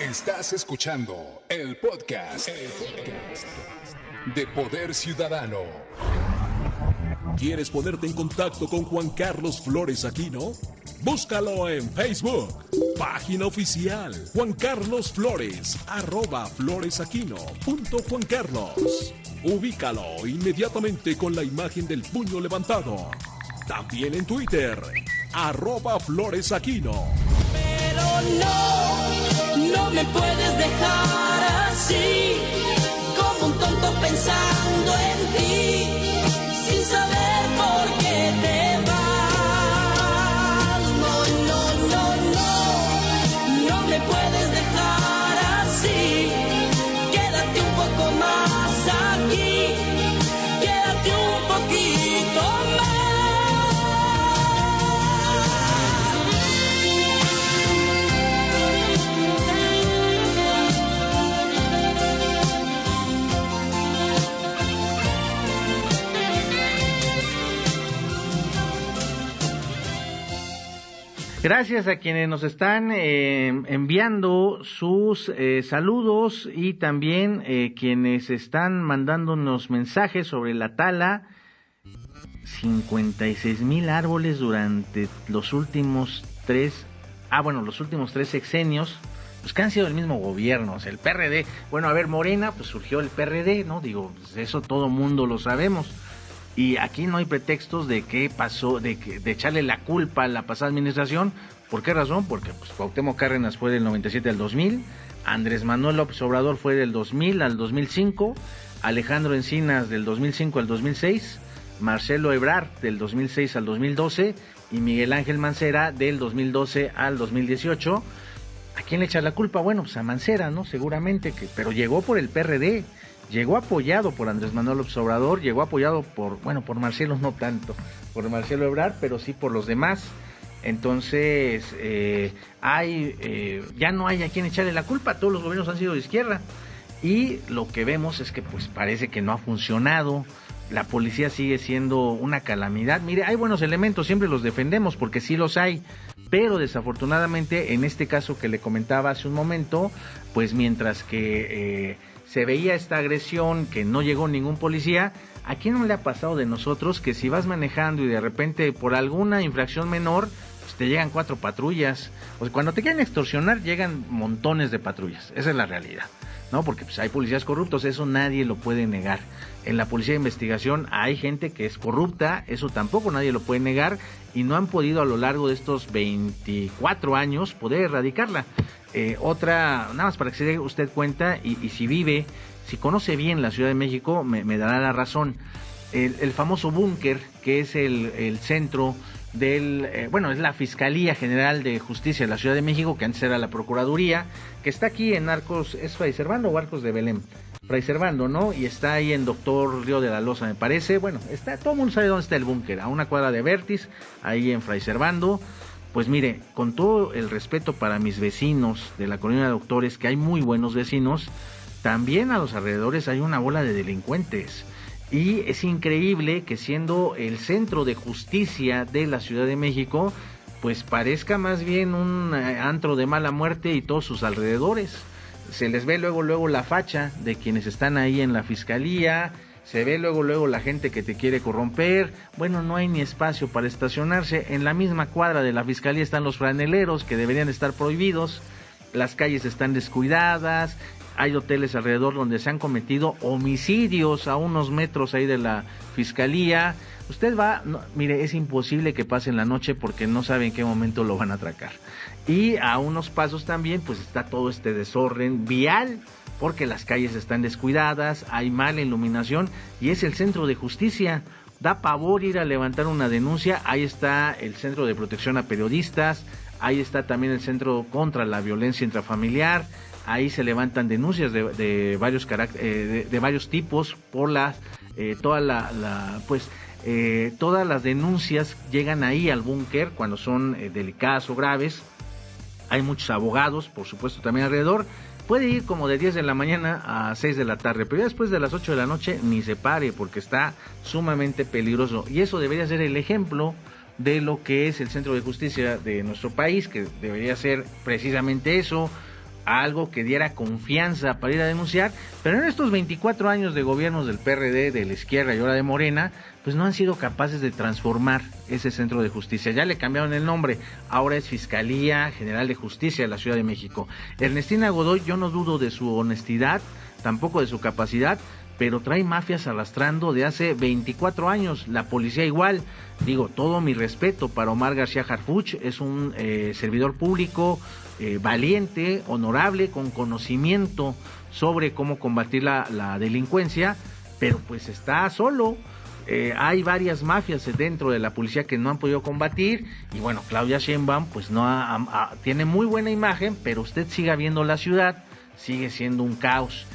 Estás escuchando el podcast, de Poder Ciudadano. ¿Quieres ponerte en contacto con Juan Carlos Flores Aquino? Búscalo en Facebook, página oficial Juan Carlos Flores, arroba floresaquino punto Juan Carlos. Ubícalo inmediatamente con la imagen del puño levantado. También en Twitter, arroba floresaquino. Pero no me puedes dejar así, como un tonto pensando en ti, Gracias a quienes nos están eh, enviando sus eh, saludos y también eh, quienes están mandándonos mensajes sobre la tala. 56 mil árboles durante los últimos tres, ah bueno, los últimos tres sexenios, pues que han sido el mismo gobierno, o sea, el PRD. Bueno, a ver, Morena, pues surgió el PRD, ¿no? Digo, pues eso todo mundo lo sabemos. Y aquí no hay pretextos de qué pasó, de, de echarle la culpa a la pasada administración. ¿Por qué razón? Porque pues, Cuauhtémoc Cárdenas fue del 97 al 2000, Andrés Manuel López Obrador fue del 2000 al 2005, Alejandro Encinas del 2005 al 2006, Marcelo Ebrard del 2006 al 2012 y Miguel Ángel Mancera del 2012 al 2018. ¿A quién le echa la culpa? Bueno, pues a Mancera, ¿no? Seguramente, que, pero llegó por el PRD, llegó apoyado por Andrés Manuel Obrador, llegó apoyado por, bueno, por Marcelo no tanto, por Marcelo Ebrard, pero sí por los demás. Entonces, eh, hay, eh, ya no hay a quien echarle la culpa, todos los gobiernos han sido de izquierda. Y lo que vemos es que pues parece que no ha funcionado, la policía sigue siendo una calamidad. Mire, hay buenos elementos, siempre los defendemos porque sí los hay, pero desafortunadamente en este caso que le comentaba hace un momento, pues mientras que eh, se veía esta agresión, que no llegó ningún policía, ¿a quién no le ha pasado de nosotros que si vas manejando y de repente por alguna infracción menor, pues te llegan cuatro patrullas? O sea, cuando te quieren extorsionar llegan montones de patrullas, esa es la realidad. ¿no? Porque pues, hay policías corruptos, eso nadie lo puede negar. En la policía de investigación hay gente que es corrupta, eso tampoco nadie lo puede negar y no han podido a lo largo de estos 24 años poder erradicarla. Eh, otra, nada más para que se dé usted cuenta y, si vive, si conoce bien la Ciudad de México, me, dará la razón. El, famoso búnker, que es el, el centro del, eh, bueno, es la Fiscalía General de Justicia de la Ciudad de México, que antes era la Procuraduría, que está aquí en Arcos, ¿es Fray Servando o Arcos de Belén? Fray Servando, ¿no? Y está ahí en Doctor Río de la Loza, me parece. Bueno, está, todo el mundo sabe dónde está el búnker, a una cuadra de Vertis, ahí en Fray Servando. Pues mire, con todo el respeto para mis vecinos de la colonia de doctores, que hay muy buenos vecinos, también a los alrededores hay una bola de delincuentes. Y es increíble que siendo el centro de justicia de la Ciudad de México, pues parezca más bien un eh, antro de mala muerte y todos sus alrededores. Se les ve luego luego la facha de quienes están ahí en la fiscalía, se ve luego luego la gente que te quiere corromper. Bueno, no hay ni espacio para estacionarse. En la misma cuadra de la fiscalía están los franeleros que deberían estar prohibidos. Las calles están descuidadas, hay hoteles alrededor donde se han cometido homicidios a unos metros ahí de la fiscalía. Usted va, mire, es imposible que pase en la noche porque no sabe en qué momento lo van a atracar. Y a unos pasos también, pues está todo este desorden vial, porque las calles están descuidadas, hay mala iluminación y es el centro de justicia. Da pavor ir a levantar una denuncia. Ahí está el Centro de Protección a Periodistas, ahí está también el Centro contra la Violencia Intrafamiliar, ahí se levantan denuncias de, varios eh, de, varios tipos por eh, toda la, pues eh, todas las denuncias llegan ahí al búnker cuando son delicadas o graves hay muchos abogados por supuesto también alrededor puede ir como de 10 de la mañana a 6 de la tarde pero ya después de las 8 de la noche ni se pare porque está sumamente peligroso. Y eso debería ser el ejemplo de lo que es el centro de justicia de nuestro país que debería ser precisamente eso algo que diera confianza para ir a denunciar, pero en estos 24 años de gobiernos del PRD, de la izquierda y ahora de Morena, pues no han sido capaces de transformar ese centro de justicia. Ya le cambiaron el nombre, ahora es Fiscalía General de Justicia de la Ciudad de México. Ernestina Godoy, yo no dudo de su honestidad, tampoco de su capacidad, pero trae mafias arrastrando de hace 24 años. La policía igual. Digo, todo mi respeto para Omar García Harfuch, es un eh, servidor público eh, valiente, honorable, con conocimiento sobre cómo combatir la, delincuencia, pero pues está solo. Eh, hay varias mafias dentro de la policía que no han podido combatir y bueno, Claudia Sheinbaum pues no tiene muy buena imagen, pero usted siga viendo la ciudad, sigue siendo un caos.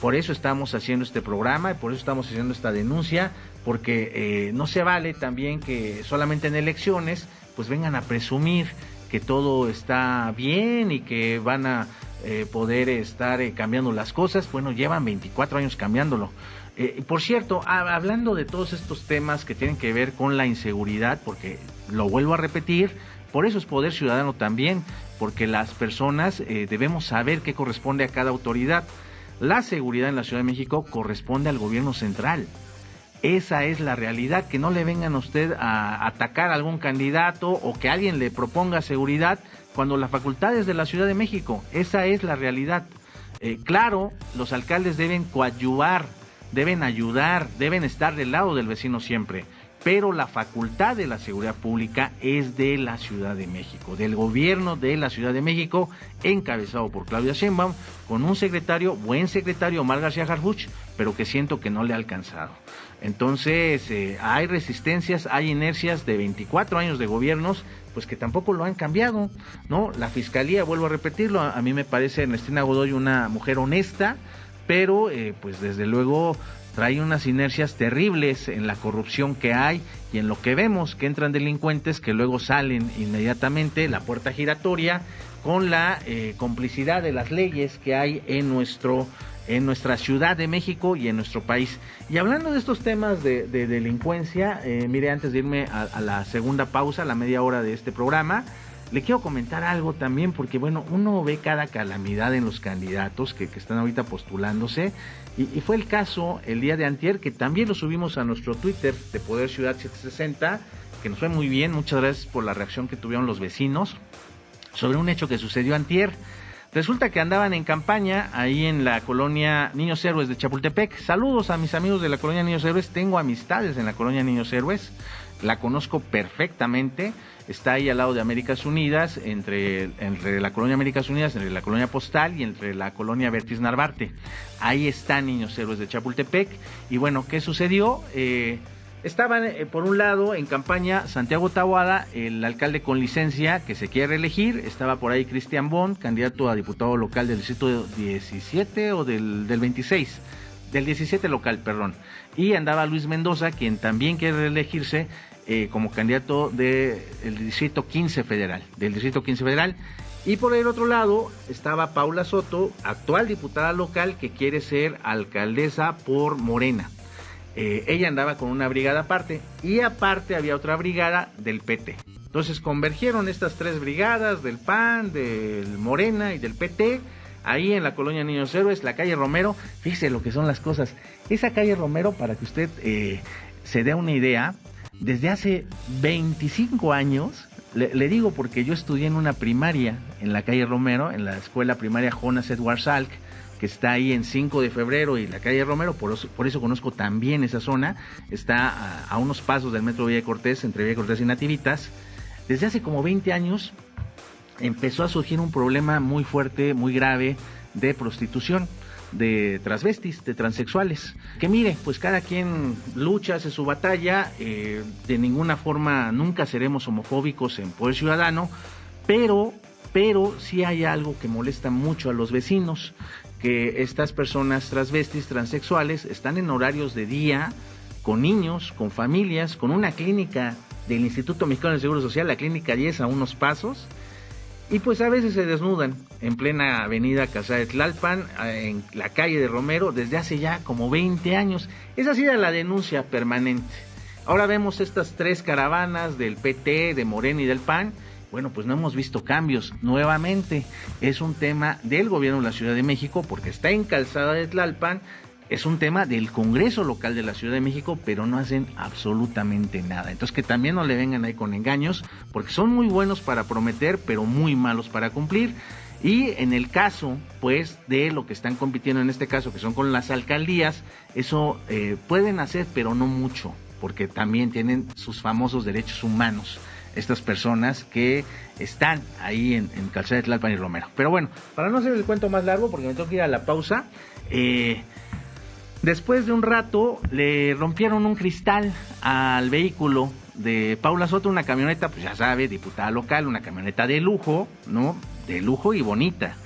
Por eso estamos haciendo este programa y por eso estamos haciendo esta denuncia, porque eh, no se vale también que solamente en elecciones pues vengan a presumir que todo está bien y que van a eh, poder estar eh, cambiando las cosas. Bueno, llevan 24 años cambiándolo. por cierto, hablando de todos estos temas que tienen que ver con la inseguridad, porque lo vuelvo a repetir, por eso es poder ciudadano también, porque las personas debemos saber qué corresponde a cada autoridad. La seguridad en la Ciudad de México corresponde al gobierno central. Esa es la realidad, que no le vengan a usted a atacar a algún candidato o que alguien le proponga seguridad cuando la facultad es de la Ciudad de México. Esa es la realidad. Eh, claro, los alcaldes deben coadyuvar, deben ayudar, deben estar del lado del vecino siempre pero la facultad de la seguridad pública es de la Ciudad de México, del gobierno de la Ciudad de México, encabezado por Claudia Sheinbaum, con un secretario, buen secretario, Omar García Harfuch, pero que siento que no le ha alcanzado. Entonces, eh, hay resistencias, hay inercias de 24 años de gobiernos, pues que tampoco lo han cambiado, ¿no? La fiscalía, vuelvo a repetirlo, a, mí me parece Ernestina Godoy una mujer honesta, pero eh, pues desde luego trae unas inercias terribles en la corrupción que hay y en lo que vemos que entran delincuentes que luego salen inmediatamente la puerta giratoria con la eh, complicidad de las leyes que hay en nuestro en nuestra ciudad de México y en nuestro país. Y hablando de estos temas de, delincuencia, eh, mire, antes de irme a, la segunda pausa, la media hora de este programa, le quiero comentar algo también, porque bueno, uno ve cada calamidad en los candidatos que, están ahorita postulándose, y, fue el caso el día de antier, que también lo subimos a nuestro Twitter de Poder Ciudad 760, que nos fue muy bien, muchas gracias por la reacción que tuvieron los vecinos sobre un hecho que sucedió antier. Resulta que andaban en campaña ahí en la colonia Niños Héroes de Chapultepec. Saludos a mis amigos de la colonia Niños Héroes. Tengo amistades en la colonia Niños Héroes. La conozco perfectamente está ahí al lado de Américas Unidas, entre, entre la colonia Américas Unidas, entre la colonia Postal y entre la colonia Vertis Narvarte. Ahí están Niños Héroes de Chapultepec. Y bueno, ¿qué sucedió? Eh, estaban, eh, por un lado, en campaña Santiago Tahuada, el alcalde con licencia que se quiere reelegir. Estaba por ahí Cristian Bond, candidato a diputado local del distrito 17 o del, del 26 del 17 local, perdón. Y andaba Luis Mendoza, quien también quiere reelegirse eh, como candidato del Distrito 15 Federal, del Distrito 15 Federal. Y por el otro lado estaba Paula Soto, actual diputada local que quiere ser alcaldesa por Morena. Eh, ella andaba con una brigada aparte y aparte había otra brigada del PT. Entonces convergieron estas tres brigadas del PAN, del Morena y del PT ahí en la colonia Niños Héroes, la calle Romero. Fíjese lo que son las cosas. Esa calle Romero, para que usted eh, se dé una idea, desde hace 25 años, le, digo porque yo estudié en una primaria en la calle Romero, en la escuela primaria Jonas Edward Salk, que está ahí en 5 de febrero y la calle Romero, por eso, por eso conozco también esa zona, está a, unos pasos del metro Villa Cortés, entre Villa Cortés y Nativitas. Desde hace como 20 años empezó a surgir un problema muy fuerte, muy grave de prostitución de transvestis, de transexuales. Que mire, pues cada quien lucha, hace su batalla, eh, de ninguna forma nunca seremos homofóbicos en Poder Ciudadano, pero, pero sí hay algo que molesta mucho a los vecinos, que estas personas transvestis, transexuales, están en horarios de día, con niños, con familias, con una clínica del Instituto Mexicano de Seguro Social, la clínica 10 a unos pasos, y pues a veces se desnudan en plena avenida Casa de Tlalpan, en la calle de Romero, desde hace ya como 20 años. Esa ha sido la denuncia permanente. Ahora vemos estas tres caravanas del PT, de Morena y del PAN, Bueno, pues no hemos visto cambios. Nuevamente, es un tema del gobierno de la Ciudad de México porque está en calzada de Tlalpan. Es un tema del Congreso local de la Ciudad de México, pero no hacen absolutamente nada. Entonces que también no le vengan ahí con engaños, porque son muy buenos para prometer, pero muy malos para cumplir. Y en el caso, pues, de lo que están compitiendo en este caso, que son con las alcaldías, eso eh, pueden hacer, pero no mucho, porque también tienen sus famosos derechos humanos estas personas que están ahí en, en Calzada de Tlalpan y Romero. Pero bueno, para no hacer el cuento más largo, porque me tengo que ir a la pausa, eh, después de un rato le rompieron un cristal al vehículo de Paula Soto, una camioneta, pues ya sabe, diputada local, una camioneta de lujo, ¿no? De lujo y bonita.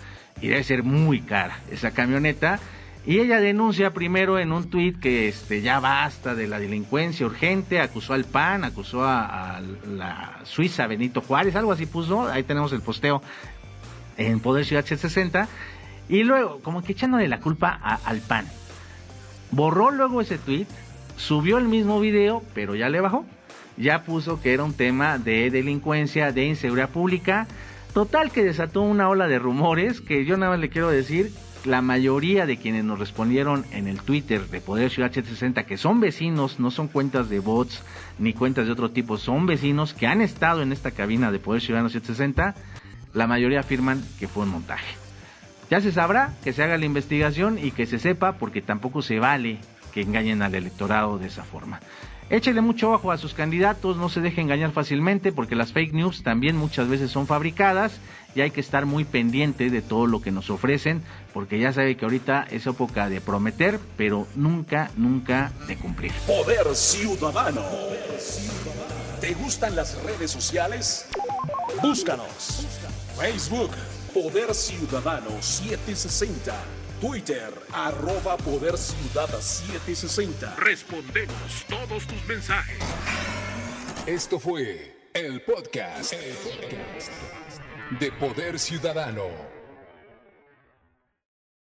Y debe ser muy cara esa camioneta. Y ella denuncia primero en un tuit que este, ya basta de la delincuencia urgente, acusó al PAN, acusó a, la Suiza Benito Juárez, algo así puso, ahí tenemos el posteo en Poder Ciudad 60 y luego como que echándole la culpa al PAN. Borró luego ese tuit, subió el mismo video, pero ya le bajó. Ya puso que era un tema de delincuencia, de inseguridad pública. Total que desató una ola de rumores que yo nada más le quiero decir la mayoría de quienes nos respondieron en el Twitter de Poder Ciudad 760, que son vecinos, no son cuentas de bots ni cuentas de otro tipo, son vecinos que han estado en esta cabina de Poder Ciudadano 760, la mayoría afirman que fue un montaje. Ya se sabrá que se haga la investigación y que se sepa porque tampoco se vale que engañen al electorado de esa forma. Échele mucho ojo a sus candidatos, no se deje engañar fácilmente porque las fake news también muchas veces son fabricadas y hay que estar muy pendiente de todo lo que nos ofrecen porque ya sabe que ahorita es época de prometer, pero nunca, nunca de cumplir. Poder ciudadano. ¿Te gustan las redes sociales? Búscanos. Facebook, Poder Ciudadano 760. Twitter, arroba Poder Ciudad 760. Respondemos todos tus mensajes. Esto fue el podcast, el podcast de Poder Ciudadano.